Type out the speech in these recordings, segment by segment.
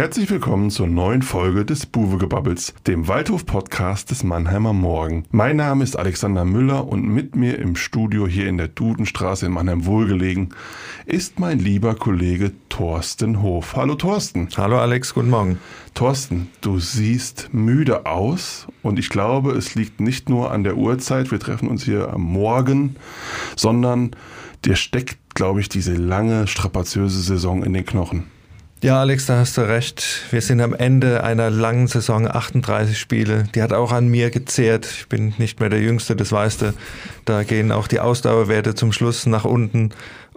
Herzlich willkommen zur neuen Folge des Buwegebabbels, dem Waldhof-Podcast des Mannheimer Morgen. Mein Name ist Alexander Müller und mit mir im Studio hier in der Dudenstraße in Mannheim wohlgelegen ist mein lieber Kollege Thorsten Hof. Hallo Thorsten. Hallo Alex, guten Morgen. Thorsten, du siehst müde aus und ich glaube, es liegt nicht nur an der Uhrzeit, wir treffen uns hier am Morgen, sondern dir steckt, glaube ich, diese lange, strapaziöse Saison in den Knochen. Ja, Alex, da hast du recht. Wir sind am Ende einer langen Saison, 38 Spiele. Die hat auch an mir gezehrt. Ich bin nicht mehr der Jüngste, das weißt du. Da gehen auch die Ausdauerwerte zum Schluss nach unten.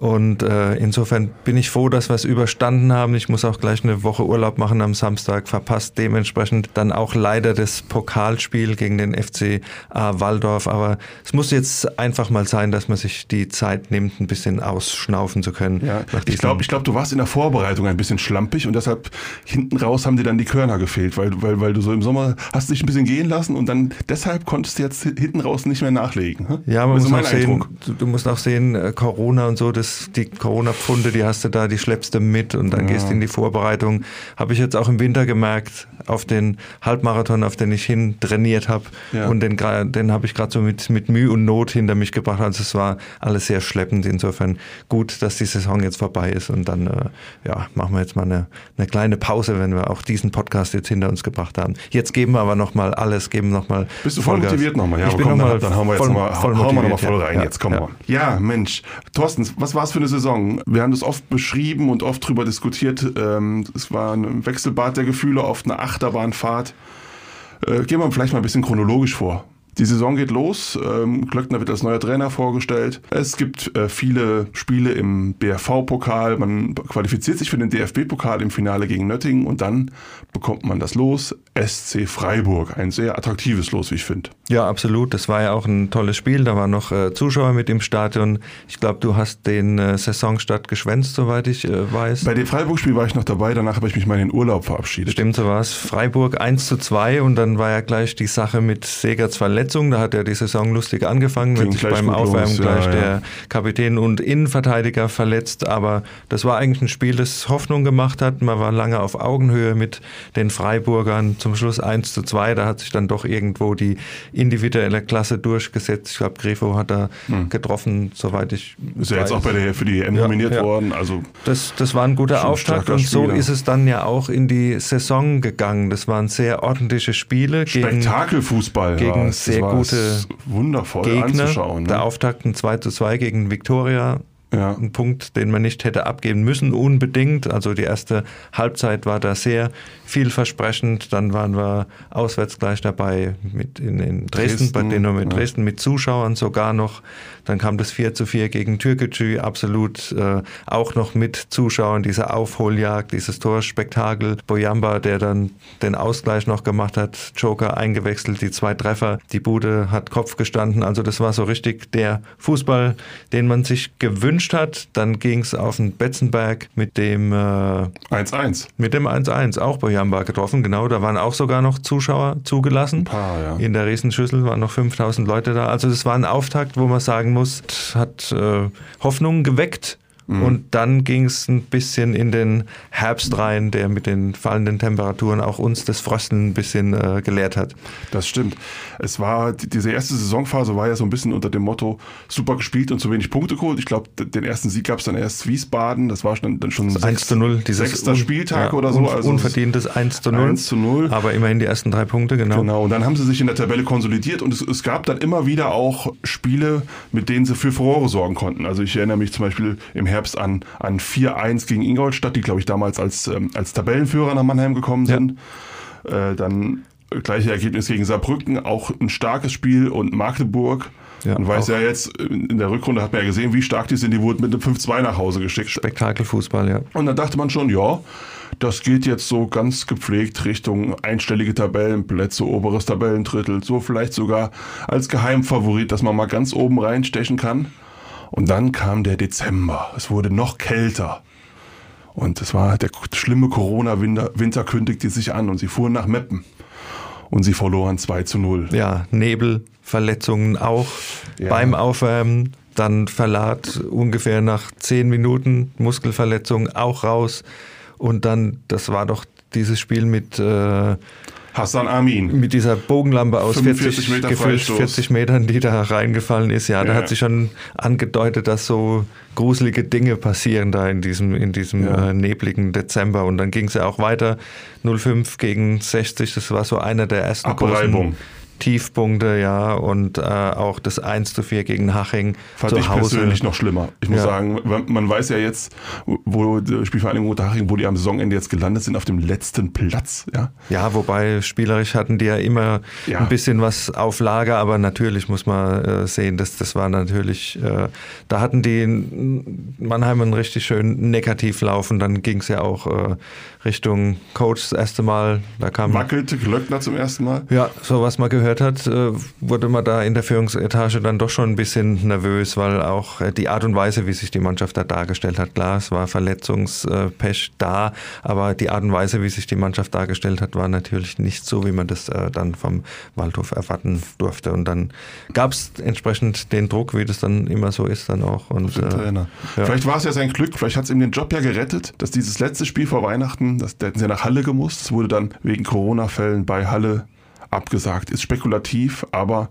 Und äh, insofern bin ich froh, dass wir es überstanden haben. Ich muss auch gleich eine Woche Urlaub machen am Samstag, verpasst dementsprechend dann auch leider das Pokalspiel gegen den FC A Waldorf. Aber es muss jetzt einfach mal sein, dass man sich die Zeit nimmt, ein bisschen ausschnaufen zu können. Ja, ich glaube, ich glaub, du warst in der Vorbereitung ein bisschen schlampig und deshalb hinten raus haben dir dann die Körner gefehlt, weil, weil, weil du so im Sommer hast dich ein bisschen gehen lassen und dann deshalb konntest du jetzt hinten raus nicht mehr nachlegen. Hm? Ja, man muss auch sehen, du, du musst auch sehen, äh, Corona und so, das das, die Corona-Pfunde, die hast du da, die schleppst du mit und dann ja. gehst du in die Vorbereitung. Habe ich jetzt auch im Winter gemerkt, auf den Halbmarathon, auf den ich hin trainiert habe. Ja. Und den, den habe ich gerade so mit, mit Mühe und Not hinter mich gebracht. Also es war alles sehr schleppend. Insofern gut, dass die Saison jetzt vorbei ist. Und dann äh, ja, machen wir jetzt mal eine, eine kleine Pause, wenn wir auch diesen Podcast jetzt hinter uns gebracht haben. Jetzt geben wir aber nochmal alles, geben nochmal. Bist du voll Vollgas. motiviert nochmal? Ja, ich bin komm, noch mal dann, dann hauen wir jetzt voll, mal, voll hauen wir nochmal voll rein. Ja, jetzt komm ja. Ja, Mensch. Thorsten, was was war es für eine Saison? Wir haben das oft beschrieben und oft drüber diskutiert. Ähm, es war ein Wechselbad der Gefühle, oft eine Achterbahnfahrt. Äh, gehen wir vielleicht mal ein bisschen chronologisch vor. Die Saison geht los. Ähm, Glöckner wird als neuer Trainer vorgestellt. Es gibt äh, viele Spiele im BRV-Pokal. Man qualifiziert sich für den DFB-Pokal im Finale gegen Nöttingen und dann bekommt man das Los SC Freiburg. Ein sehr attraktives Los, wie ich finde. Ja, absolut. Das war ja auch ein tolles Spiel. Da waren noch äh, Zuschauer mit im Stadion. Ich glaube, du hast den äh, Saisonstart geschwänzt, soweit ich weiß. Bei dem Freiburg-Spiel war ich noch dabei. Danach habe ich mich mal in den Urlaub verabschiedet. Stimmt, so war es. Freiburg 1 zu 2 und dann war ja gleich die Sache mit Segerts Verletzung Verletzung. Da hat er die Saison lustig angefangen, wenn sich beim Aufwärmen gleich ja, ja. der Kapitän und Innenverteidiger verletzt. Aber das war eigentlich ein Spiel, das Hoffnung gemacht hat. Man war lange auf Augenhöhe mit den Freiburgern. Zum Schluss 1 zu 2. Da hat sich dann doch irgendwo die individuelle Klasse durchgesetzt. Ich glaube, Grefo hat da hm. getroffen, soweit ich. Ist ja jetzt auch bei der, für die EM nominiert ja, worden. Also das, das war ein guter Auftakt und so ist es dann ja auch in die Saison gegangen. Das waren sehr ordentliche Spiele. Spektakelfußball. Gegen sehr sehr gute wundervoll Gegner. anzuschauen. Ne? Der Auftakt ein 2 zu 2 gegen Victoria ja. Ein Punkt, den man nicht hätte abgeben müssen, unbedingt. Also die erste Halbzeit war da sehr vielversprechend. Dann waren wir auswärts gleich dabei mit in, in Dresden, Dresden, bei denen mit ja. Dresden mit Zuschauern sogar noch. Dann kam das 4 zu 4 gegen Türkgücü, absolut äh, auch noch mit Zuschauern, diese Aufholjagd, dieses Torspektakel. Boyamba, der dann den Ausgleich noch gemacht hat, Joker eingewechselt, die zwei Treffer, die Bude hat Kopf gestanden. Also das war so richtig der Fußball, den man sich gewünscht hat. Dann ging es auf den Betzenberg mit dem 1-1. Äh, mit dem 1-1, auch bei Jamba getroffen, genau. Da waren auch sogar noch Zuschauer zugelassen. Ein paar, ja. In der Riesenschüssel waren noch 5000 Leute da. Also das war ein Auftakt, wo man sagen muss, hat äh, Hoffnung geweckt Mhm. Und dann ging es ein bisschen in den Herbst rein, der mit den fallenden Temperaturen auch uns das Frösteln ein bisschen äh, gelehrt hat. Das stimmt. Es war, diese erste Saisonphase war ja so ein bisschen unter dem Motto, super gespielt und zu wenig Punkte geholt. Ich glaube, den ersten Sieg gab es dann erst Wiesbaden. Das war dann schon das 1 zu 0, dieses sechster Spieltag ja, oder so. Also unverdientes 1 zu 0. 1 zu 0. Aber immerhin die ersten drei Punkte, genau. Genau. Und dann haben sie sich in der Tabelle konsolidiert und es, es gab dann immer wieder auch Spiele, mit denen sie für Furore sorgen konnten. Also ich erinnere mich zum Beispiel im Herbst an, an ein 4-1 gegen Ingolstadt, die, glaube ich, damals als, ähm, als Tabellenführer nach Mannheim gekommen sind. Ja. Äh, dann gleiche Ergebnis gegen Saarbrücken, auch ein starkes Spiel und Magdeburg. Ja, Man weiß ja jetzt, in der Rückrunde hat man ja gesehen, wie stark die sind. Die wurden mit einem 5-2 nach Hause geschickt. Spektakelfußball, ja. Und dann dachte man schon, ja, das geht jetzt so ganz gepflegt Richtung einstellige Tabellenplätze, oberes Tabellendrittel, so vielleicht sogar als Geheimfavorit, dass man mal ganz oben reinstechen kann. Und dann kam der Dezember. Es wurde noch kälter. Und es war der schlimme Corona-Winter Winter kündigte sich an und sie fuhren nach Meppen. Und sie verloren 2 zu 0. Ja, Nebel, Verletzungen auch ja. beim Aufwärmen. Dann Verlat ungefähr nach 10 Minuten, Muskelverletzung auch raus. Und dann, das war doch dieses Spiel mit äh, Hassan Amin. Mit dieser Bogenlampe aus 40, Meter 40 Metern, die da reingefallen ist. Ja, ja, da hat sich schon angedeutet, dass so gruselige Dinge passieren da in diesem, in diesem ja. äh, nebligen Dezember. Und dann ging es ja auch weiter. 05 gegen 60, das war so einer der ersten Abreibung. großen Tiefpunkte, ja, und äh, auch das 1 zu 4 gegen Haching Fand zu ich Hause. persönlich noch schlimmer. Ich muss ja. sagen, man weiß ja jetzt, wo die Spielvereinigung Unterhaching, wo die am Saisonende jetzt gelandet sind, auf dem letzten Platz, ja. Ja, wobei spielerisch hatten die ja immer ja. ein bisschen was auf Lager, aber natürlich muss man äh, sehen, dass das war natürlich, äh, da hatten die Mannheim einen richtig schön Negativlauf und dann ging es ja auch äh, Richtung Coach das erste Mal. Da kam Wackelte Glöckner zum ersten Mal? Ja, so was man gehört hat, äh, wurde man da in der Führungsetage dann doch schon ein bisschen nervös, weil auch äh, die Art und Weise, wie sich die Mannschaft da dargestellt hat, klar, es war Verletzungspech da, aber die Art und Weise, wie sich die Mannschaft dargestellt hat, war natürlich nicht so, wie man das äh, dann vom Waldhof erwarten durfte. Und dann gab es entsprechend den Druck, wie das dann immer so ist, dann auch. Und, äh. Ja. Vielleicht war es ja sein Glück, vielleicht hat es ihm den Job ja gerettet, dass dieses letzte Spiel vor Weihnachten das, da hätten sie nach Halle gemusst. Es wurde dann wegen Corona-Fällen bei Halle abgesagt. Ist spekulativ, aber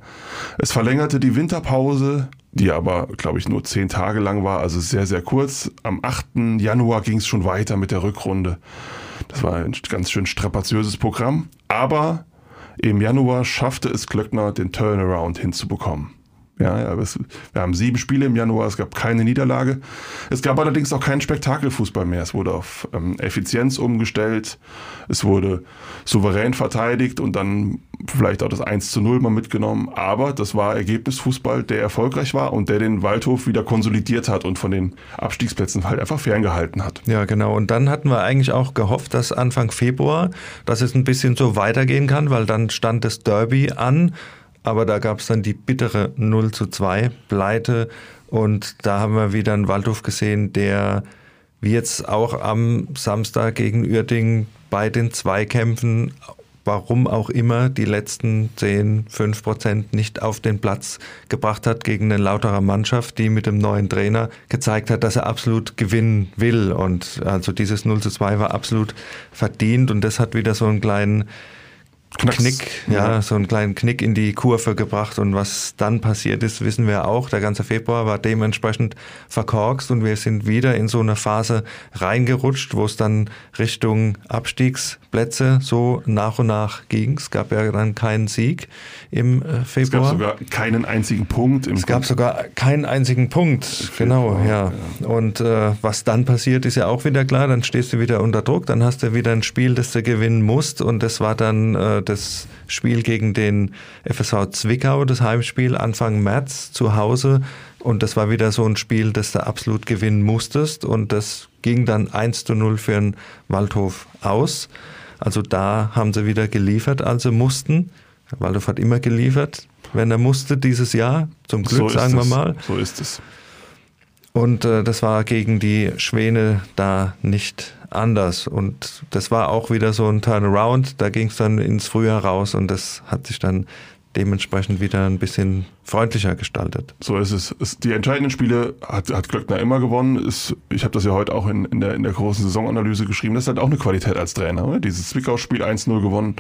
es verlängerte die Winterpause, die aber, glaube ich, nur zehn Tage lang war, also sehr, sehr kurz. Am 8. Januar ging es schon weiter mit der Rückrunde. Das war ein ganz schön strapaziöses Programm. Aber im Januar schaffte es Glöckner, den Turnaround hinzubekommen. Ja, es, wir haben sieben Spiele im Januar, es gab keine Niederlage. Es gab allerdings auch keinen Spektakelfußball mehr. Es wurde auf ähm, Effizienz umgestellt, es wurde souverän verteidigt und dann vielleicht auch das 1 zu 0 mal mitgenommen. Aber das war Ergebnisfußball, der erfolgreich war und der den Waldhof wieder konsolidiert hat und von den Abstiegsplätzen halt einfach ferngehalten hat. Ja, genau. Und dann hatten wir eigentlich auch gehofft, dass Anfang Februar, dass es ein bisschen so weitergehen kann, weil dann stand das Derby an aber da gab es dann die bittere 0 zu 2 Pleite und da haben wir wieder einen Waldhof gesehen, der wie jetzt auch am Samstag gegen Uerding bei den Zweikämpfen, warum auch immer, die letzten 10, 5 Prozent nicht auf den Platz gebracht hat gegen eine lauterer Mannschaft, die mit dem neuen Trainer gezeigt hat, dass er absolut gewinnen will. Und also dieses 0 zu 2 war absolut verdient und das hat wieder so einen kleinen Knacks. Knick, ja, ja, so einen kleinen Knick in die Kurve gebracht. Und was dann passiert ist, wissen wir auch. Der ganze Februar war dementsprechend verkorkst und wir sind wieder in so eine Phase reingerutscht, wo es dann Richtung Abstiegsplätze so nach und nach ging. Es gab ja dann keinen Sieg im Februar. Äh, es gab sogar keinen einzigen Punkt. es gab sogar keinen einzigen Punkt, Februar, genau, ja. ja. Und äh, was dann passiert, ist ja auch wieder klar. Dann stehst du wieder unter Druck, dann hast du wieder ein Spiel, das du gewinnen musst. Und das war dann äh, das Spiel gegen den FSV Zwickau, das Heimspiel Anfang März zu Hause. Und das war wieder so ein Spiel, das du absolut gewinnen musstest. Und das ging dann 1 zu 0 für den Waldhof aus. Also da haben sie wieder geliefert, als sie mussten. Waldhof hat immer geliefert, wenn er musste dieses Jahr. Zum Glück, so sagen wir mal. So ist es. Und äh, das war gegen die Schwäne da nicht anders. Und das war auch wieder so ein Turnaround. Da ging es dann ins Frühjahr raus und das hat sich dann dementsprechend wieder ein bisschen freundlicher gestaltet. So ist es. es die entscheidenden Spiele hat, hat Glöckner immer gewonnen. Ist, ich habe das ja heute auch in, in, der, in der großen Saisonanalyse geschrieben. Das ist halt auch eine Qualität als Trainer. Ne? Dieses Zwickau-Spiel 1-0 gewonnen.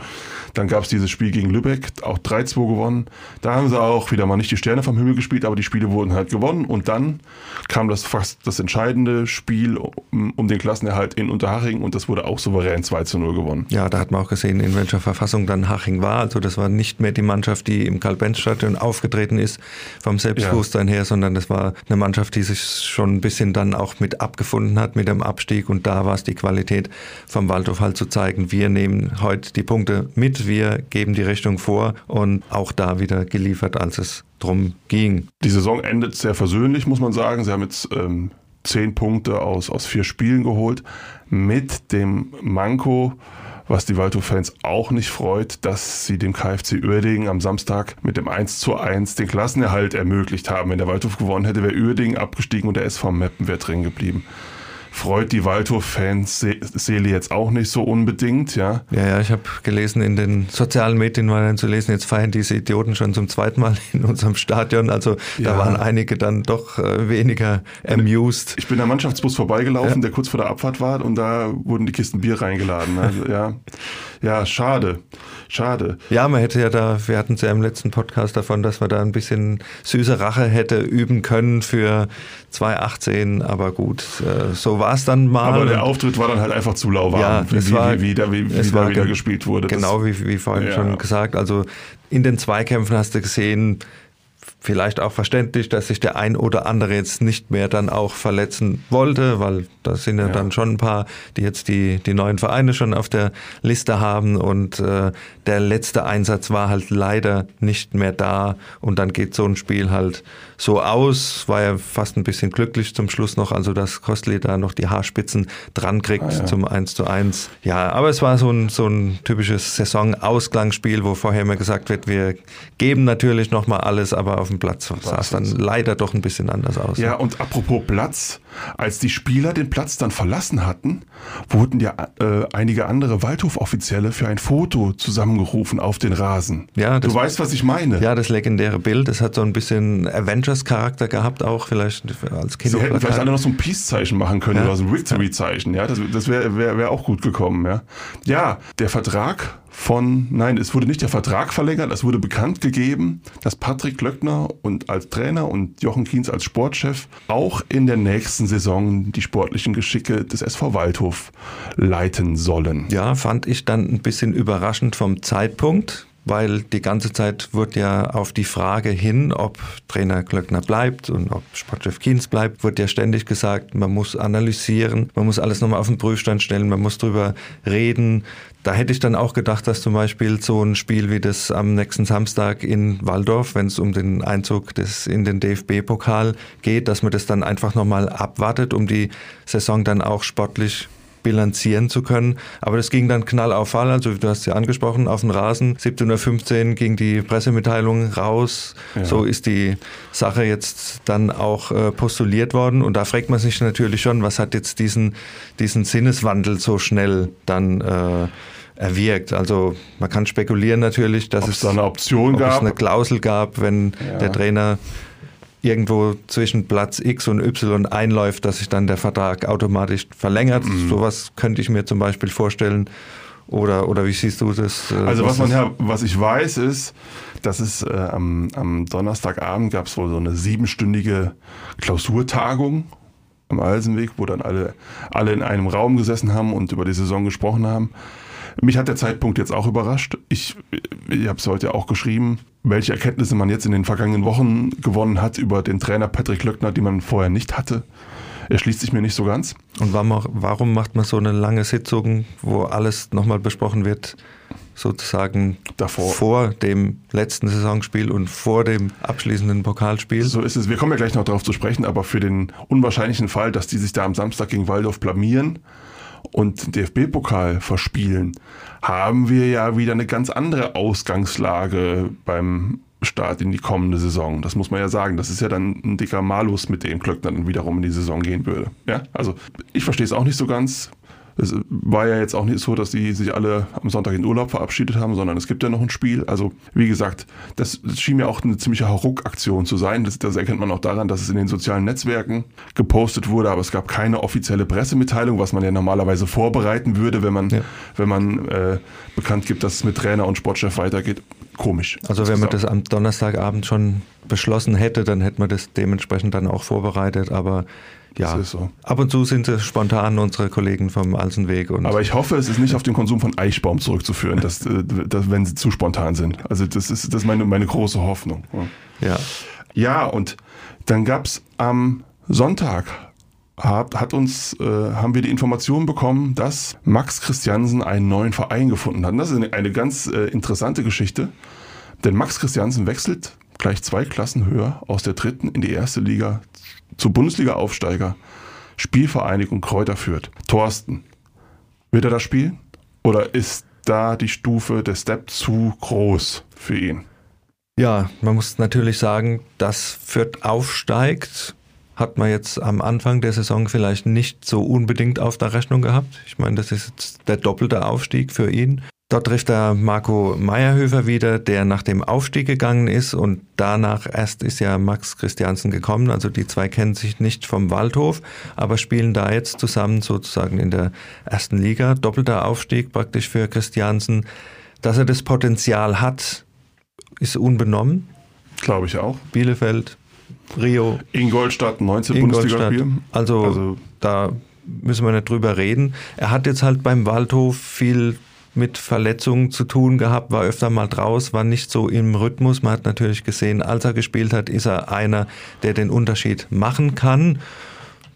Dann gab es dieses Spiel gegen Lübeck, auch 3-2 gewonnen. Da haben sie auch wieder mal nicht die Sterne vom Himmel gespielt, aber die Spiele wurden halt gewonnen. Und dann kam das fast das entscheidende Spiel um, um den Klassenerhalt in Unterhaching und das wurde auch souverän 2-0 gewonnen. Ja, da hat man auch gesehen, in welcher Verfassung dann Haching war. Also das war nicht mehr die Mannschaft, die im Karl-Benz-Stadion aufgetreten aufgetreten ist vom Selbstbewusstsein ja. her, sondern das war eine Mannschaft, die sich schon ein bisschen dann auch mit abgefunden hat mit dem Abstieg und da war es die Qualität vom Waldhof halt zu zeigen, wir nehmen heute die Punkte mit, wir geben die Richtung vor und auch da wieder geliefert, als es drum ging. Die Saison endet sehr versöhnlich, muss man sagen. Sie haben jetzt ähm, zehn Punkte aus, aus vier Spielen geholt mit dem Manko, was die Waldhof-Fans auch nicht freut, dass sie dem KfC Uerdingen am Samstag mit dem 1 zu 1 den Klassenerhalt ermöglicht haben. Wenn der Waldhof gewonnen hätte, wäre Uerdingen abgestiegen und der SV Meppen wäre drin geblieben. Freut die Waldhof-Fans Seele jetzt auch nicht so unbedingt, ja. Ja, ja, ich habe gelesen, in den sozialen Medien war dann zu lesen, jetzt feiern diese Idioten schon zum zweiten Mal in unserem Stadion. Also ja. da waren einige dann doch äh, weniger amused. Ich bin am Mannschaftsbus vorbeigelaufen, ja. der kurz vor der Abfahrt war und da wurden die Kisten Bier reingeladen. Also, ja. ja, schade. Schade. Ja, man hätte ja da, wir hatten es ja im letzten Podcast davon, dass man da ein bisschen süße Rache hätte üben können für 2018, aber gut, äh, so war es dann mal. Aber der Auftritt war dann halt einfach zu lauwarm, ja, wie, war, wie, wie, da, wie, wie da wieder gespielt wurde. Genau, wie, wie vorhin ja. schon gesagt. Also in den Zweikämpfen hast du gesehen, vielleicht auch verständlich, dass sich der ein oder andere jetzt nicht mehr dann auch verletzen wollte, weil da sind ja, ja. dann schon ein paar, die jetzt die, die neuen Vereine schon auf der Liste haben und äh, der letzte Einsatz war halt leider nicht mehr da und dann geht so ein Spiel halt so aus. War ja fast ein bisschen glücklich zum Schluss noch, also dass Kostli da noch die Haarspitzen dran kriegt ah, ja. zum 1 zu 1. Ja, aber es war so ein, so ein typisches Saison-Ausgangsspiel, wo vorher immer gesagt wird, wir geben natürlich nochmal alles, aber auf dem Platz sah es dann leider doch ein bisschen anders aus. Ja, und apropos Platz, als die Spieler den Platz dann verlassen hatten, wurden ja äh, einige andere Waldhof-Offizielle für ein Foto zusammengerufen auf den Rasen. Ja, das, du weißt, was ich meine. Ja, das legendäre Bild, das hat so ein bisschen Avengers-Charakter gehabt, auch vielleicht als Kino. Sie hätten vielleicht alle noch so ein Peace-Zeichen machen können ja. oder so ein Victory-Zeichen. Ja, das, das wäre wär, wär auch gut gekommen. Ja, ja der Vertrag von, nein, es wurde nicht der Vertrag verlängert, es wurde bekannt gegeben, dass Patrick Löckner und als Trainer und Jochen Kienz als Sportchef auch in der nächsten Saison die sportlichen Geschicke des SV Waldhof leiten sollen. Ja, fand ich dann ein bisschen überraschend vom Zeitpunkt weil die ganze Zeit wird ja auf die Frage hin, ob Trainer Glöckner bleibt und ob Sportchef Kienz bleibt, wird ja ständig gesagt, man muss analysieren, man muss alles nochmal auf den Prüfstand stellen, man muss drüber reden. Da hätte ich dann auch gedacht, dass zum Beispiel so ein Spiel wie das am nächsten Samstag in Waldorf, wenn es um den Einzug des, in den DFB-Pokal geht, dass man das dann einfach nochmal abwartet, um die Saison dann auch sportlich bilanzieren zu können. Aber das ging dann knall auf Fall. Also du hast ja angesprochen, auf den Rasen. 17.15 Uhr ging die Pressemitteilung raus. Ja. So ist die Sache jetzt dann auch äh, postuliert worden. Und da fragt man sich natürlich schon, was hat jetzt diesen, diesen Sinneswandel so schnell dann äh, erwirkt. Also man kann spekulieren natürlich, dass es, da eine Option gab. es eine Klausel gab, wenn ja. der Trainer irgendwo zwischen Platz X und Y einläuft, dass sich dann der Vertrag automatisch verlängert. Mhm. Sowas könnte ich mir zum Beispiel vorstellen. Oder, oder wie siehst du das? Äh, also was, man ja, was ich weiß ist, dass es äh, am, am Donnerstagabend gab es wohl so eine siebenstündige Klausurtagung am Alsenweg, wo dann alle, alle in einem Raum gesessen haben und über die Saison gesprochen haben. Mich hat der Zeitpunkt jetzt auch überrascht. Ich, ich habe es heute auch geschrieben, welche Erkenntnisse man jetzt in den vergangenen Wochen gewonnen hat über den Trainer Patrick Löckner, die man vorher nicht hatte. Erschließt sich mir nicht so ganz. Und warum macht man so eine lange Sitzung, wo alles nochmal besprochen wird, sozusagen davor vor dem letzten Saisonspiel und vor dem abschließenden Pokalspiel? So ist es. Wir kommen ja gleich noch darauf zu sprechen, aber für den unwahrscheinlichen Fall, dass die sich da am Samstag gegen Waldorf blamieren, und DFB-Pokal verspielen, haben wir ja wieder eine ganz andere Ausgangslage beim Start in die kommende Saison. Das muss man ja sagen. Das ist ja dann ein dicker Malus, mit dem Klöckner dann wiederum in die Saison gehen würde. Ja, also ich verstehe es auch nicht so ganz. Es war ja jetzt auch nicht so, dass die sich alle am Sonntag in Urlaub verabschiedet haben, sondern es gibt ja noch ein Spiel. Also wie gesagt, das schien mir auch eine ziemliche Hauruck-Aktion zu sein. Das, das, erkennt man auch daran, dass es in den sozialen Netzwerken gepostet wurde, aber es gab keine offizielle Pressemitteilung, was man ja normalerweise vorbereiten würde, wenn man, ja. wenn man äh, bekannt gibt, dass es mit Trainer und Sportchef weitergeht. Komisch. Also wenn man das am Donnerstagabend schon beschlossen hätte, dann hätte man das dementsprechend dann auch vorbereitet, aber ja, so. ab und zu sind sie spontan, unsere Kollegen vom Alsenweg. Und Aber ich hoffe, es ist nicht auf den Konsum von Eichbaum zurückzuführen, dass, äh, dass, wenn sie zu spontan sind. Also das ist, das ist meine, meine große Hoffnung. Ja, ja und dann gab es am Sonntag hat, hat uns, äh, haben wir die Information bekommen, dass Max Christiansen einen neuen Verein gefunden hat. Und das ist eine, eine ganz äh, interessante Geschichte, denn Max Christiansen wechselt gleich zwei Klassen höher aus der dritten in die erste Liga zu Bundesliga-Aufsteiger Spielvereinigung Kräuter führt. Thorsten, wird er das spielen? Oder ist da die Stufe, der Step zu groß für ihn? Ja, man muss natürlich sagen, dass Fürth aufsteigt, hat man jetzt am Anfang der Saison vielleicht nicht so unbedingt auf der Rechnung gehabt. Ich meine, das ist jetzt der doppelte Aufstieg für ihn. Dort trifft er Marco Meyerhöfer wieder, der nach dem Aufstieg gegangen ist und danach erst ist ja Max Christiansen gekommen. Also die zwei kennen sich nicht vom Waldhof, aber spielen da jetzt zusammen sozusagen in der ersten Liga. Doppelter Aufstieg praktisch für Christiansen. Dass er das Potenzial hat, ist unbenommen. Glaube ich auch. Bielefeld, Rio. Ingolstadt, 19 Bundesliga-Spiel. Also, also da müssen wir nicht drüber reden. Er hat jetzt halt beim Waldhof viel mit Verletzungen zu tun gehabt, war öfter mal draus, war nicht so im Rhythmus. Man hat natürlich gesehen, als er gespielt hat, ist er einer, der den Unterschied machen kann.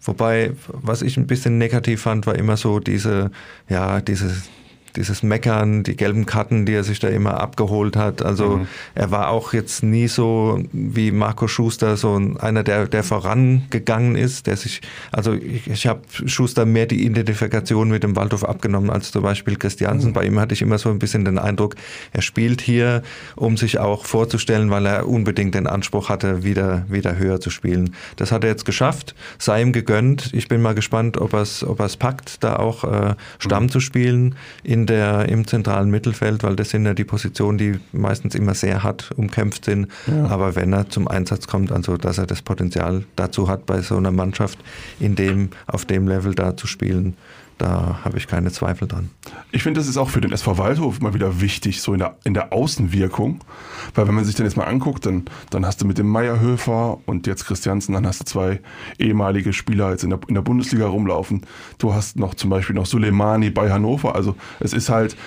Wobei, was ich ein bisschen negativ fand, war immer so diese, ja, dieses dieses Meckern, die gelben Karten, die er sich da immer abgeholt hat. Also mhm. er war auch jetzt nie so wie Marco Schuster, so einer, der, der vorangegangen ist, der sich, also ich, ich habe Schuster mehr die Identifikation mit dem Waldhof abgenommen als zum Beispiel Christiansen. Mhm. Bei ihm hatte ich immer so ein bisschen den Eindruck, er spielt hier, um sich auch vorzustellen, weil er unbedingt den Anspruch hatte, wieder, wieder höher zu spielen. Das hat er jetzt geschafft, sei ihm gegönnt. Ich bin mal gespannt, ob er es ob packt, da auch äh, Stamm mhm. zu spielen in der, im zentralen Mittelfeld, weil das sind ja die Positionen, die meistens immer sehr hart umkämpft sind. Ja. Aber wenn er zum Einsatz kommt, also dass er das Potenzial dazu hat, bei so einer Mannschaft in dem, auf dem Level da zu spielen, da habe ich keine Zweifel dran. Ich finde, das ist auch für den SV Waldhof immer wieder wichtig, so in der, in der Außenwirkung. Weil wenn man sich den jetzt mal anguckt, dann, dann hast du mit dem Meierhöfer und jetzt Christiansen, dann hast du zwei ehemalige Spieler jetzt in der, in der Bundesliga rumlaufen. Du hast noch zum Beispiel noch Suleimani bei Hannover. Also es ist halt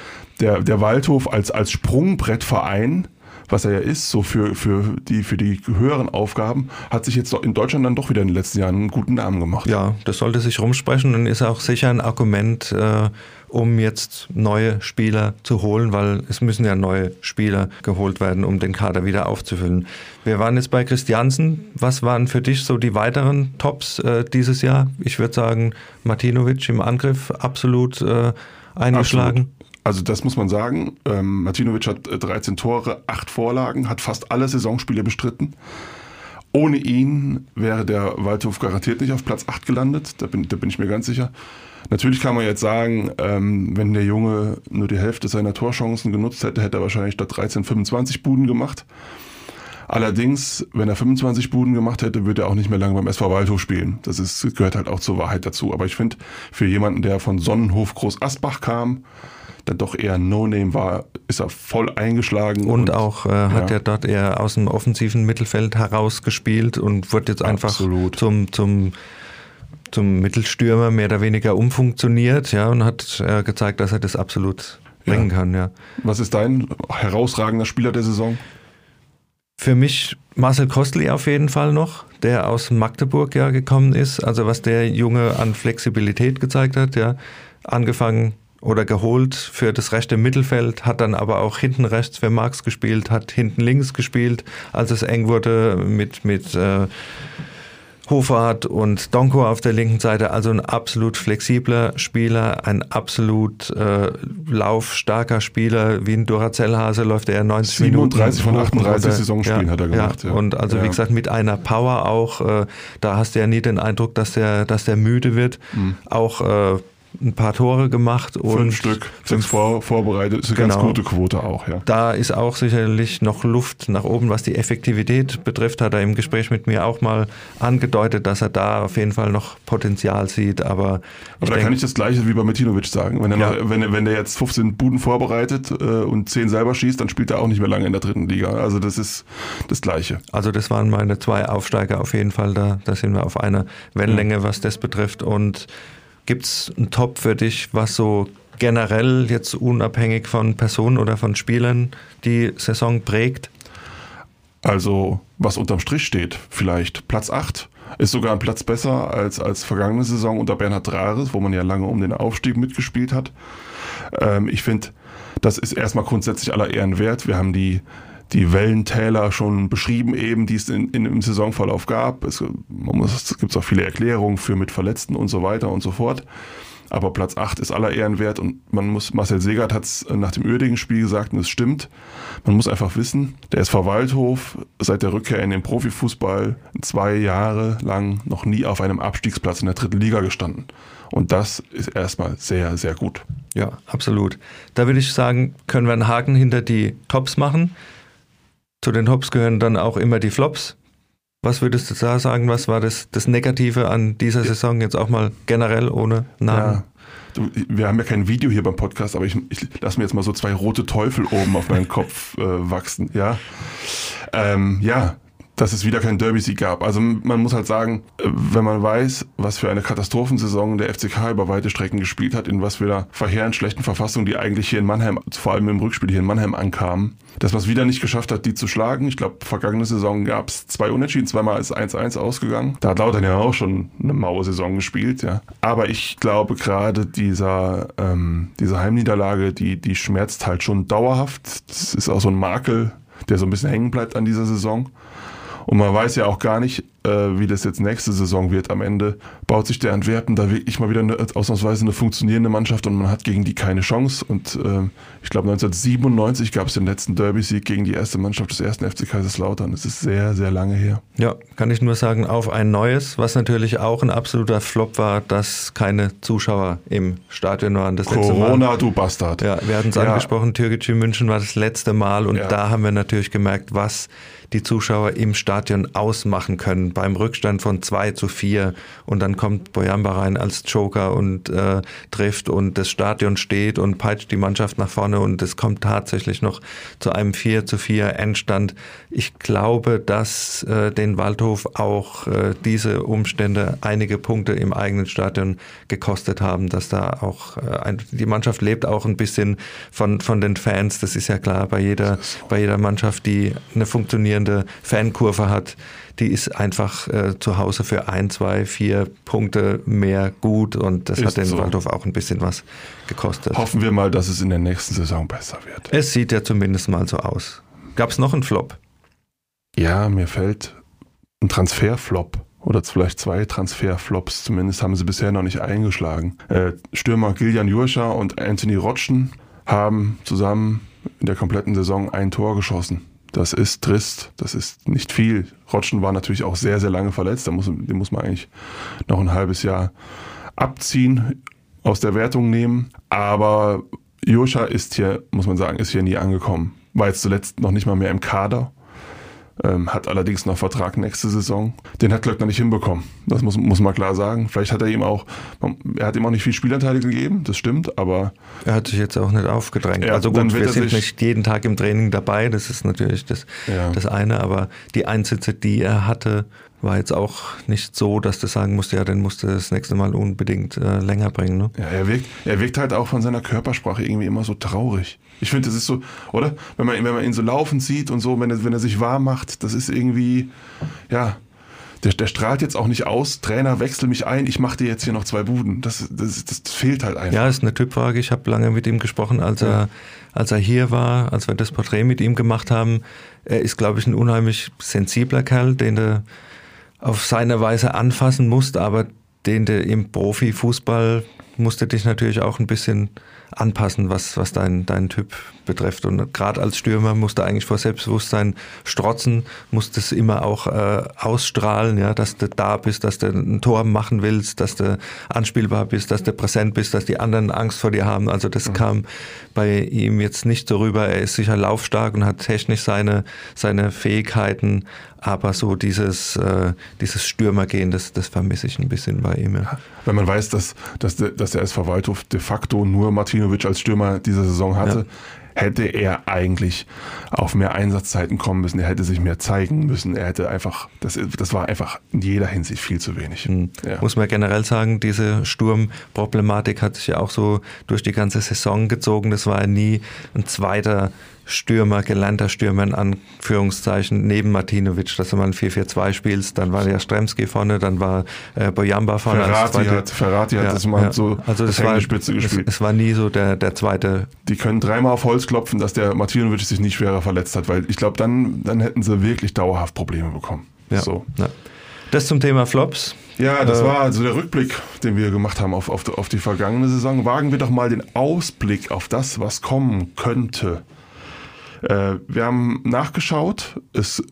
der, der Waldhof als, als Sprungbrettverein was er ja ist, so für, für, die, für die höheren Aufgaben, hat sich jetzt in Deutschland dann doch wieder in den letzten Jahren einen guten Namen gemacht. Ja, das sollte sich rumsprechen und ist auch sicher ein Argument, äh, um jetzt neue Spieler zu holen, weil es müssen ja neue Spieler geholt werden, um den Kader wieder aufzufüllen. Wir waren jetzt bei Christiansen. Was waren für dich so die weiteren Tops äh, dieses Jahr? Ich würde sagen, Martinovic im Angriff absolut äh, eingeschlagen. Absolut. Also das muss man sagen. Ähm, Martinovic hat 13 äh, Tore, 8 Vorlagen, hat fast alle Saisonspiele bestritten. Ohne ihn wäre der Waldhof garantiert nicht auf Platz 8 gelandet, da bin, da bin ich mir ganz sicher. Natürlich kann man jetzt sagen, ähm, wenn der Junge nur die Hälfte seiner Torchancen genutzt hätte, hätte er wahrscheinlich statt 13 25 Buden gemacht. Allerdings, wenn er 25 Buden gemacht hätte, würde er auch nicht mehr lange beim SV Waldhof spielen. Das ist, gehört halt auch zur Wahrheit dazu. Aber ich finde, für jemanden, der von Sonnenhof Groß Asbach kam, dann doch eher No-Name war, ist er voll eingeschlagen. Und, und auch äh, hat ja. er dort eher aus dem offensiven Mittelfeld heraus gespielt und wird jetzt einfach Absolut. zum, zum zum Mittelstürmer mehr oder weniger umfunktioniert, ja, und hat äh, gezeigt, dass er das absolut bringen ja. kann, ja. Was ist dein herausragender Spieler der Saison? Für mich Marcel Kostli auf jeden Fall noch, der aus Magdeburg ja gekommen ist. Also was der Junge an Flexibilität gezeigt hat, ja. Angefangen oder geholt für das rechte Mittelfeld, hat dann aber auch hinten rechts für Marx gespielt, hat hinten links gespielt, als es eng wurde mit, mit äh, Hofart und Donko auf der linken Seite. Also ein absolut flexibler Spieler, ein absolut äh, laufstarker Spieler. Wie ein Duracell-Hase läuft er 90 37 Minuten. 37 von 38 Saisonspielen ja, hat er gemacht. Ja. Und also wie gesagt mit einer Power auch. Äh, da hast du ja nie den Eindruck, dass der, dass der müde wird. Mhm. Auch äh, ein paar Tore gemacht. Und fünf Stück sind vor, vorbereitet. Ist eine genau. ganz gute Quote auch, ja. Da ist auch sicherlich noch Luft nach oben, was die Effektivität betrifft. Hat er im Gespräch mit mir auch mal angedeutet, dass er da auf jeden Fall noch Potenzial sieht. Aber, aber da denk, kann ich das Gleiche wie bei Metinovic sagen. Wenn er, ja. noch, wenn, er, wenn er jetzt 15 Buden vorbereitet äh, und 10 selber schießt, dann spielt er auch nicht mehr lange in der dritten Liga. Also das ist das Gleiche. Also das waren meine zwei Aufsteiger auf jeden Fall. Da, da sind wir auf einer Wellenlänge, was das betrifft. Und Gibt es einen Top für dich, was so generell jetzt unabhängig von Personen oder von Spielern die Saison prägt? Also, was unterm Strich steht, vielleicht Platz 8 ist sogar ein Platz besser als, als vergangene Saison unter Bernhard Drares, wo man ja lange um den Aufstieg mitgespielt hat. Ähm, ich finde, das ist erstmal grundsätzlich aller Ehren wert. Wir haben die, die Wellentäler schon beschrieben eben, die es in, in, im Saisonverlauf gab. Es, es gibt auch viele Erklärungen für mit Verletzten und so weiter und so fort. aber Platz 8 ist aller Ehren wert und man muss, Marcel Segert hat es nach dem Uerdingen-Spiel gesagt und es stimmt, man muss einfach wissen, der SV Waldhof seit der Rückkehr in den Profifußball zwei Jahre lang noch nie auf einem Abstiegsplatz in der dritten Liga gestanden. Und das ist erstmal sehr, sehr gut. Ja, absolut. Da würde ich sagen, können wir einen Haken hinter die Tops machen. Zu den Tops gehören dann auch immer die Flops. Was würdest du da sagen? Was war das, das Negative an dieser Saison jetzt auch mal generell ohne Namen? Ja. Wir haben ja kein Video hier beim Podcast, aber ich, ich lasse mir jetzt mal so zwei rote Teufel oben auf meinen Kopf äh, wachsen. Ja, ähm, ja, dass es wieder keinen Derby-Sieg gab. Also man muss halt sagen, äh, wenn man weiß, was für eine Katastrophensaison der FCK über weite Strecken gespielt hat, in was für einer verheerend schlechten Verfassung die eigentlich hier in Mannheim, vor allem im Rückspiel hier in Mannheim ankamen, dass man es wieder nicht geschafft hat, die zu schlagen. Ich glaube, vergangene Saison gab es zwei Unentschieden, zweimal ist 1-1 ausgegangen. Da hat Lautern ja auch schon eine maue Saison gespielt, ja. Aber ich glaube gerade dieser, ähm, diese Heimniederlage, die, die schmerzt halt schon dauerhaft. Das ist auch so ein Makel, der so ein bisschen hängen bleibt an dieser Saison. Und man weiß ja auch gar nicht, äh, wie das jetzt nächste Saison wird. Am Ende baut sich der Antwerpen da wirklich mal wieder eine, ausnahmsweise eine funktionierende Mannschaft und man hat gegen die keine Chance. Und äh, ich glaube 1997 gab es den letzten Derby-Sieg gegen die erste Mannschaft des ersten FC Kaiserslautern. Das ist sehr, sehr lange her. Ja, kann ich nur sagen, auf ein neues, was natürlich auch ein absoluter Flop war, dass keine Zuschauer im Stadion waren. Das Corona, du Bastard. Ja, wir hatten es ja. angesprochen, Türkgücü München war das letzte Mal und ja. da haben wir natürlich gemerkt, was die Zuschauer im Stadion ausmachen können beim Rückstand von 2 zu 4 und dann kommt Boyamba rein als Joker und äh, trifft und das Stadion steht und peitscht die Mannschaft nach vorne und es kommt tatsächlich noch zu einem 4 zu 4 Endstand. Ich glaube, dass äh, den Waldhof auch äh, diese Umstände einige Punkte im eigenen Stadion gekostet haben, dass da auch äh, ein, die Mannschaft lebt auch ein bisschen von, von den Fans. Das ist ja klar bei jeder, bei jeder Mannschaft, die eine funktionierende Fankurve hat die ist einfach äh, zu Hause für ein, zwei, vier Punkte mehr gut und das ist hat den so. Waldhof auch ein bisschen was gekostet. Hoffen wir mal, dass es in der nächsten Saison besser wird. Es sieht ja zumindest mal so aus. Gab es noch einen Flop? Ja, mir fällt ein Transferflop oder vielleicht zwei Transferflops, zumindest haben sie bisher noch nicht eingeschlagen. Äh, Stürmer Gillian Jurscha und Anthony Rotschen haben zusammen in der kompletten Saison ein Tor geschossen. Das ist trist, das ist nicht viel. Rotschen war natürlich auch sehr, sehr lange verletzt, da muss, den muss man eigentlich noch ein halbes Jahr abziehen, aus der Wertung nehmen. Aber Joscha ist hier, muss man sagen, ist hier nie angekommen. War jetzt zuletzt noch nicht mal mehr im Kader ähm, hat allerdings noch Vertrag nächste Saison. Den hat Glöckner nicht hinbekommen. Das muss, muss man klar sagen. Vielleicht hat er ihm auch, er hat ihm auch nicht viel Spielanteile gegeben, das stimmt, aber. Er hat sich jetzt auch nicht aufgedrängt. Ja, also gut, wir sind nicht jeden Tag im Training dabei, das ist natürlich das, ja. das eine, aber die Einsätze, die er hatte, war jetzt auch nicht so, dass du sagen musst, ja, den musst du das nächste Mal unbedingt äh, länger bringen. Ne? Ja, er wirkt, er wirkt halt auch von seiner Körpersprache irgendwie immer so traurig. Ich finde, das ist so, oder? Wenn man, wenn man ihn so laufen sieht und so, wenn er, wenn er sich warm macht, das ist irgendwie, ja, der, der strahlt jetzt auch nicht aus, Trainer, wechsel mich ein, ich mache dir jetzt hier noch zwei Buden. Das, das, das fehlt halt einfach. Ja, ist eine Typfrage. Ich habe lange mit ihm gesprochen, als er, als er hier war, als wir das Porträt mit ihm gemacht haben. Er ist, glaube ich, ein unheimlich sensibler Kerl, den du auf seine Weise anfassen musst, aber den du im Profifußball musst du dich natürlich auch ein bisschen anpassen, was, was dein, dein Typ betrifft. Und gerade als Stürmer musst du eigentlich vor Selbstbewusstsein strotzen, musst es immer auch äh, ausstrahlen, ja, dass du da bist, dass du ein Tor machen willst, dass du anspielbar bist, dass du präsent bist, dass die anderen Angst vor dir haben. Also das mhm. kam bei ihm jetzt nicht so rüber. Er ist sicher laufstark und hat technisch seine, seine Fähigkeiten, aber so dieses, äh, dieses Stürmergehen, das, das vermisse ich ein bisschen bei ihm. Ja. Wenn man weiß, dass, dass, der, dass der SV Waldhof de facto nur Martinovic als Stürmer dieser Saison hatte, ja hätte er eigentlich auf mehr Einsatzzeiten kommen müssen. Er hätte sich mehr zeigen müssen. Er hätte einfach, das, das war einfach in jeder Hinsicht viel zu wenig. Mhm. Ja. Muss man generell sagen, diese Sturmproblematik hat sich ja auch so durch die ganze Saison gezogen. Das war ja nie ein zweiter Stürmer, gelernter Stürmer in Anführungszeichen, neben Martinovic, dass du mal ein 4-4-2 spielst, dann war ja Stremski vorne, dann war äh, Bojamba vorne. Ferrati, hat, Ferrati hat das mal ja. so also das war, Spitze gespielt. Es, es, war nie so der, der zweite. Die können dreimal auf Holz klopfen, dass der Martinovic sich nicht schwerer verletzt hat, weil ich glaube, dann, dann hätten sie wirklich dauerhaft Probleme bekommen. Ja. So. Ja. Das zum Thema Flops. Ja, das äh, war also der Rückblick, den wir gemacht haben auf, auf, auf die vergangene Saison. Wagen wir doch mal den Ausblick auf das, was kommen könnte. Äh, wir haben nachgeschaut. Es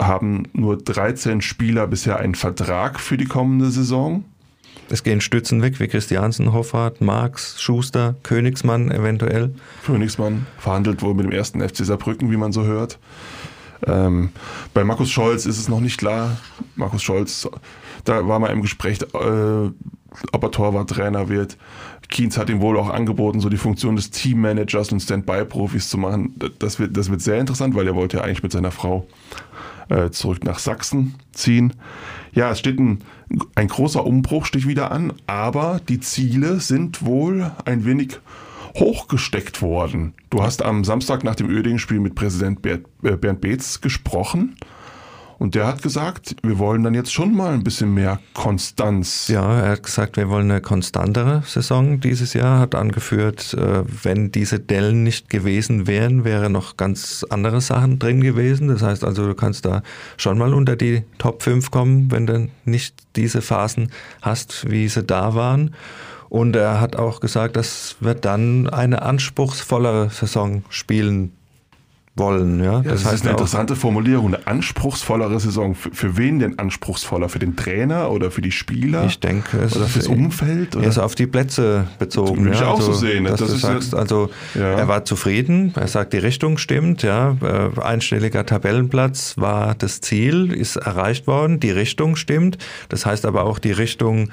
haben nur 13 Spieler bisher einen Vertrag für die kommende Saison. Es gehen Stützen weg wie Christiansen, Hoffart, Marx, Schuster, Königsmann eventuell. Königsmann verhandelt wohl mit dem ersten FC Saarbrücken, wie man so hört. Ähm, bei Markus Scholz ist es noch nicht klar. Markus Scholz, da war mal im Gespräch, äh, ob er Torwarttrainer wird. Kienz hat ihm wohl auch angeboten, so die Funktion des Teammanagers und Standby-Profis zu machen. Das wird, das wird sehr interessant, weil er wollte ja eigentlich mit seiner Frau äh, zurück nach Sachsen ziehen. Ja, es steht ein, ein großer Umbruch steht wieder an, aber die Ziele sind wohl ein wenig hochgesteckt worden. Du hast am Samstag nach dem Oerding-Spiel mit Präsident Bernd, äh, Bernd Beetz gesprochen. Und der hat gesagt, wir wollen dann jetzt schon mal ein bisschen mehr Konstanz. Ja, er hat gesagt, wir wollen eine konstantere Saison dieses Jahr, hat angeführt, äh, wenn diese Dellen nicht gewesen wären, wäre noch ganz andere Sachen drin gewesen. Das heißt also, du kannst da schon mal unter die Top 5 kommen, wenn du nicht diese Phasen hast, wie sie da waren. Und er hat auch gesagt, dass wir dann eine anspruchsvollere Saison spielen wollen. Ja? ja das, das heißt ist eine interessante Formulierung, eine anspruchsvollere Saison. Für, für, wen denn anspruchsvoller? Für den Trainer oder für die Spieler? Ich denke, es oder fürs Umfeld? Oder? Er ist auf die Plätze bezogen. Würde ja? ich auch also, so sehen. Dass das du sagst, also ja. er war zufrieden, er sagt, die Richtung stimmt, ja. Äh, einstelliger Tabellenplatz war das Ziel, ist erreicht worden, die Richtung stimmt. Das heißt aber auch die Richtung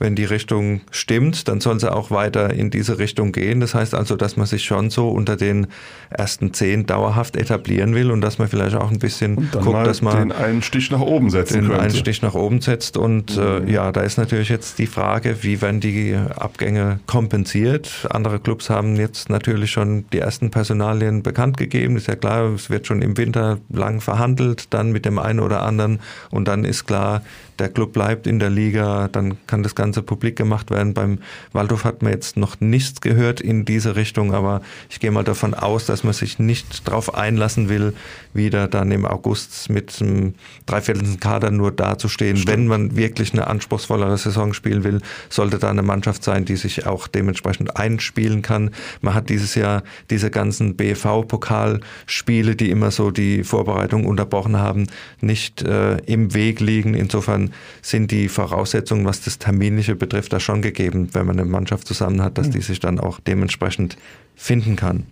wenn die Richtung stimmt, dann soll sie auch weiter in diese Richtung gehen. Das heißt also, dass man sich schon so unter den ersten zehn dauerhaft etablieren will und dass man vielleicht auch ein bisschen guckt, dass man den einen Stich nach oben setzen den könnte. einen Stich nach oben setzt. Und äh, mhm. äh, ja, da ist natürlich jetzt die Frage, wie werden die Abgänge kompensiert? Andere Clubs haben jetzt natürlich schon die ersten Personalien bekannt gegeben. Ist ja klar, es wird schon im Winter lang verhandelt, dann mit dem einen oder anderen. Und dann ist klar, der Club bleibt in der Liga, dann kann das Ganze publik gemacht werden. Beim Waldhof hat man jetzt noch nichts gehört in diese Richtung, aber ich gehe mal davon aus, dass man sich nicht darauf einlassen will, wieder dann im August mit einem dreiviertelten Kader nur dazustehen. Stimmt. Wenn man wirklich eine anspruchsvollere Saison spielen will, sollte da eine Mannschaft sein, die sich auch dementsprechend einspielen kann. Man hat dieses Jahr diese ganzen BV-Pokalspiele, die immer so die Vorbereitung unterbrochen haben, nicht äh, im Weg liegen. Insofern sind die Voraussetzungen, was das Terminliche betrifft, da schon gegeben, wenn man eine Mannschaft zusammen hat, dass hm. die sich dann auch dementsprechend finden kann.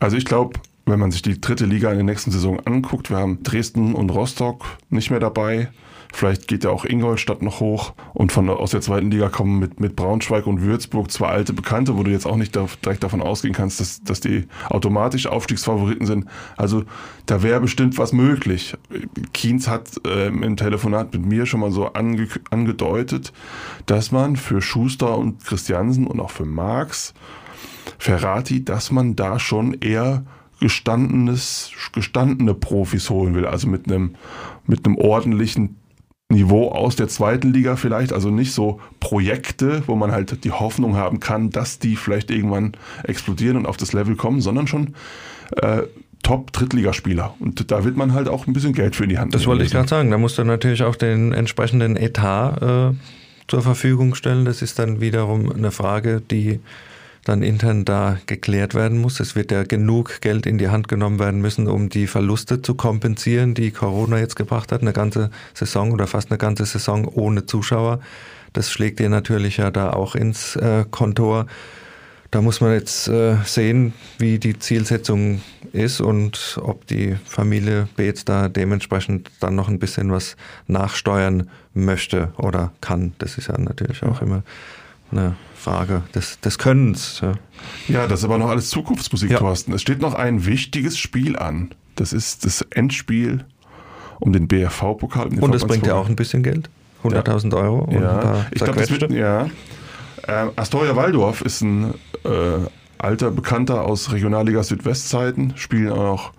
Also ich glaube, wenn man sich die dritte Liga in der nächsten Saison anguckt, wir haben Dresden und Rostock nicht mehr dabei. Vielleicht geht ja auch Ingolstadt noch hoch und von aus der zweiten Liga kommen mit, mit Braunschweig und Würzburg zwei alte Bekannte, wo du jetzt auch nicht da, direkt davon ausgehen kannst, dass, dass die automatisch Aufstiegsfavoriten sind. Also da wäre bestimmt was möglich. Kienz hat äh, im Telefonat mit mir schon mal so ange, angedeutet, dass man für Schuster und Christiansen und auch für Marx, Ferrati, dass man da schon eher gestandenes, gestandene Profis holen will, also mit einem, mit einem ordentlichen Niveau aus der zweiten Liga vielleicht, also nicht so Projekte, wo man halt die Hoffnung haben kann, dass die vielleicht irgendwann explodieren und auf das Level kommen, sondern schon äh, Top-Drittligaspieler. Und da wird man halt auch ein bisschen Geld für in die Hand Das wollte ich gerade sagen. Da musst du natürlich auch den entsprechenden Etat äh, zur Verfügung stellen. Das ist dann wiederum eine Frage, die dann intern da geklärt werden muss. Es wird ja genug Geld in die Hand genommen werden müssen, um die Verluste zu kompensieren, die Corona jetzt gebracht hat. Eine ganze Saison oder fast eine ganze Saison ohne Zuschauer. Das schlägt ihr natürlich ja da auch ins äh, Kontor. Da muss man jetzt äh, sehen, wie die Zielsetzung ist und ob die Familie Beetz da dementsprechend dann noch ein bisschen was nachsteuern möchte oder kann. Das ist ja natürlich auch immer eine Frage des, des Könnens. Ja. ja, das ist aber noch alles Zukunftsmusik, ja. Thorsten. Es steht noch ein wichtiges Spiel an. Das ist das Endspiel um den BRV-Pokal. Und das bringt ja auch ein bisschen Geld. 100.000 Euro. Und ja, ich glaube, das wird, ja. Äh, Astoria Waldorf ist ein äh, alter Bekannter aus Regionalliga Südwestzeiten, spielen auch noch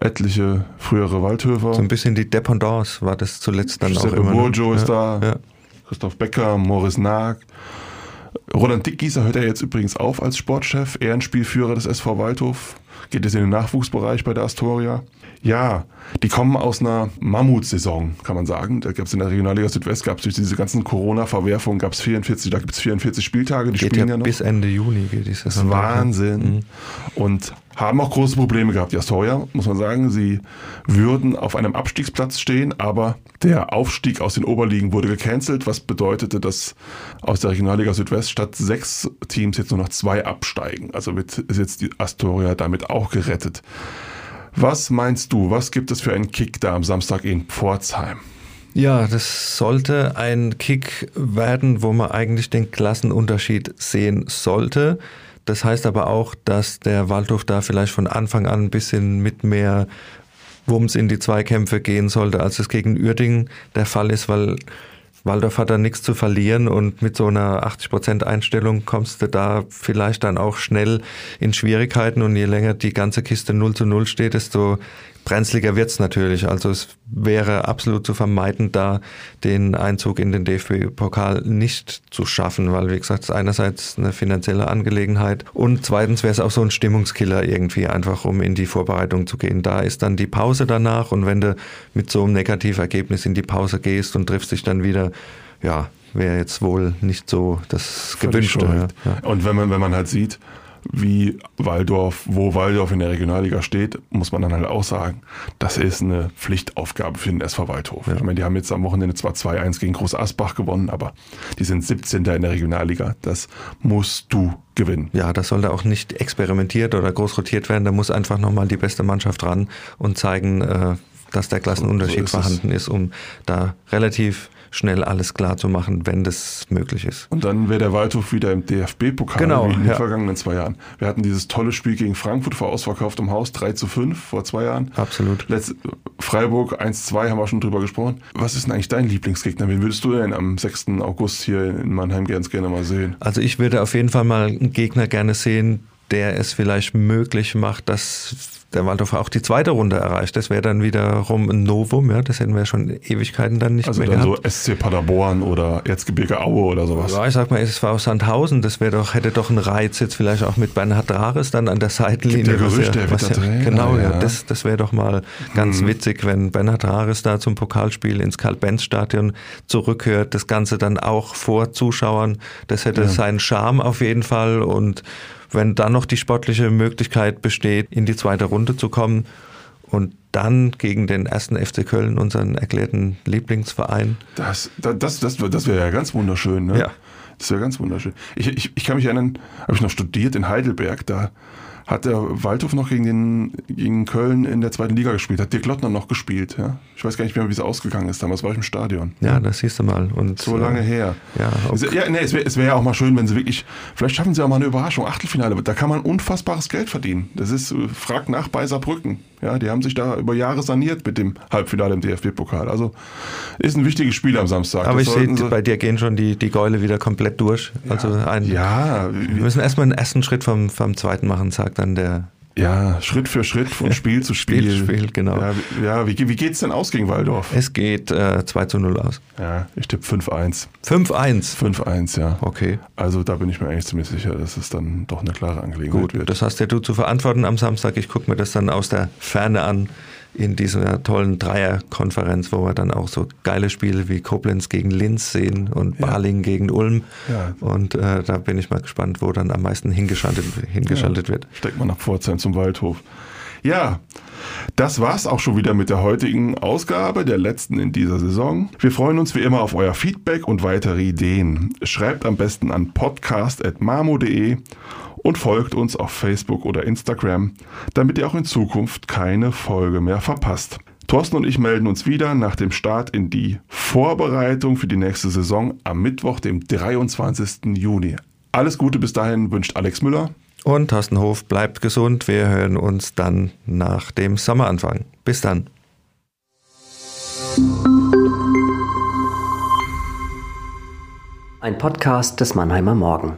etliche frühere Waldhöfer. So ein bisschen die Dependance war das zuletzt dann Seppe auch immer. Burjo ist ja, da, ja. Christoph Becker, Morris Nag, Roland Dickgießer hört er jetzt übrigens auf als Sportchef, Ehrenspielführer des SV Waldhof. geht es in den Nachwuchsbereich bei der Astoria. Ja, die kommen aus einer Mammutsaison, kann man sagen. Da gab es in der Regionalliga Südwest, gab es durch diese ganzen Corona-Verwerfungen, gab es 44, da gibt es 44 Spieltage, die geht spielen ja, ja noch. Bis Ende Juni geht die Saison. Wahnsinn. Mhm. Und haben auch große Probleme gehabt, die Astoria, muss man sagen. Sie würden auf einem Abstiegsplatz stehen, aber der Aufstieg aus den Oberligen wurde gecancelt, was bedeutete, dass aus der Regionalliga Südwest statt sechs Teams jetzt nur noch zwei absteigen. Also wird, ist jetzt die Astoria damit auch gerettet. Was meinst du, was gibt es für einen Kick da am Samstag in Pforzheim? Ja, das sollte ein Kick werden, wo man eigentlich den Klassenunterschied sehen sollte. Das heißt aber auch, dass der Waldhof da vielleicht von Anfang an ein bisschen mit mehr Wumms in die Zweikämpfe gehen sollte, als es gegen Uerdingen der Fall ist, weil Waldorf hat da nichts zu verlieren und mit so einer 80% Einstellung kommst du da vielleicht dann auch schnell in Schwierigkeiten und je länger die ganze Kiste 0 zu 0 steht, desto brenzliger wird's natürlich. Also es wäre absolut zu vermeiden, da den Einzug in den DFB-Pokal nicht zu schaffen, weil, wie gesagt, es ist einerseits eine finanzielle Angelegenheit und zweitens wäre es auch so ein Stimmungskiller irgendwie einfach, um in die Vorbereitung zu gehen. Da ist dann die Pause danach und wenn du mit so einem Negativergebnis in die Pause gehst und triffst dich dann wieder, ja, wäre jetzt wohl nicht so das Gewünschte. Ja. Und wenn man, wenn man halt sieht, wie Waldorf, wo Waldorf in der Regionalliga steht, muss man dann halt auch sagen, das ist eine Pflichtaufgabe für den SV Waldhof. Ich meine, die haben jetzt am Wochenende zwar 2-1 gegen Groß Asbach gewonnen, aber die sind 17. in der Regionalliga. Das musst du gewinnen. Ja, das sollte auch nicht experimentiert oder groß rotiert werden. Da muss einfach nochmal die beste Mannschaft ran und zeigen, äh, dass der Klassenunterschied so vorhanden ist, um da relativ schnell alles klar zu machen, wenn das möglich ist. Und dann wäre der Waldhof wieder im DFB-Pokal genau, wie in den ja. vergangenen zwei Jahren. Wir hatten dieses tolle Spiel gegen Frankfurt vor ausverkauftem Haus, 3 zu 5 vor zwei Jahren. Absolut. Letz Freiburg 1-2 haben wir schon drüber gesprochen. Was ist denn eigentlich dein Lieblingsgegner? Wen würdest du denn am 6. August hier in Mannheim ganz gerne mal sehen? Also ich würde auf jeden Fall mal einen Gegner gerne sehen, der es vielleicht möglich macht, dass der Waldorf auch die zweite Runde erreicht. Das wäre dann wiederum ein Novum, ja, das hätten wir schon Ewigkeiten dann nicht also mehr dann gehabt. so SC Paderborn oder Erzgebirge Aue oder sowas. Ja, ich sag mal, es war aus Sandhausen, das wäre doch, hätte doch einen Reiz jetzt vielleicht auch mit Bernhard Rares dann an der Seitenlinie. Gibt der Gerücht, der wird ja, Genau, ja, ja. das, das wäre doch mal ganz hm. witzig, wenn Bernhard Rares da zum Pokalspiel ins Karl-Benz-Stadion zurückhört, das Ganze dann auch vor Zuschauern, das hätte ja. seinen Charme auf jeden Fall und wenn dann noch die sportliche Möglichkeit besteht, in die zweite Runde zu kommen und dann gegen den ersten FC Köln, unseren erklärten Lieblingsverein. Das, das, das, das, das wäre ja ganz wunderschön, ne? Ja. Das wäre ganz wunderschön. Ich, ich, ich kann mich erinnern, habe ich noch studiert in Heidelberg, da hat der Waldhof noch gegen, den, gegen Köln in der zweiten Liga gespielt, hat Dirk Lottner noch gespielt. Ja? Ich weiß gar nicht mehr, wie es ausgegangen ist. Damals war ich im Stadion. Ja, das siehst du mal. Und, so lange her. Ja, okay. ja nee, es wäre wär ja auch mal schön, wenn sie wirklich, vielleicht schaffen sie auch mal eine Überraschung, Achtelfinale. Da kann man unfassbares Geld verdienen. Das ist, äh, fragt nach bei Saarbrücken. Ja, die haben sich da über Jahre saniert mit dem Halbfinale im DFB-Pokal. Also ist ein wichtiges Spiel am Samstag. Aber das ich sehe, bei dir gehen schon die, die Gäule wieder komplett durch. Also ein, ja. Wir müssen erstmal einen ersten Schritt vom, vom zweiten machen, sagt dann der ja, Schritt für Schritt von Spiel zu Spiel. Spiel, Spiel genau. Ja, ja wie, wie geht es denn aus gegen Waldorf? Es geht äh, 2 zu 0 aus. Ja, ich tippe 5-1. 5-1? 5-1, ja. Okay. Also da bin ich mir eigentlich ziemlich sicher, dass es dann doch eine klare Angelegenheit Gut, wird. Das hast ja du zu verantworten am Samstag. Ich gucke mir das dann aus der Ferne an in dieser tollen Dreierkonferenz, wo wir dann auch so geile Spiele wie Koblenz gegen Linz sehen und ja. Baling gegen Ulm. Ja. Und äh, da bin ich mal gespannt, wo dann am meisten hingeschaltet, hingeschaltet ja. wird. Steckt man nach Pforzheim zum Waldhof. Ja, das war's auch schon wieder mit der heutigen Ausgabe, der letzten in dieser Saison. Wir freuen uns wie immer auf euer Feedback und weitere Ideen. Schreibt am besten an podcast.mamo.de und folgt uns auf Facebook oder Instagram, damit ihr auch in Zukunft keine Folge mehr verpasst. Thorsten und ich melden uns wieder nach dem Start in die Vorbereitung für die nächste Saison am Mittwoch, dem 23. Juni. Alles Gute bis dahin wünscht Alex Müller. Und Thorsten Hof bleibt gesund. Wir hören uns dann nach dem Sommeranfang. Bis dann. Ein Podcast des Mannheimer Morgen.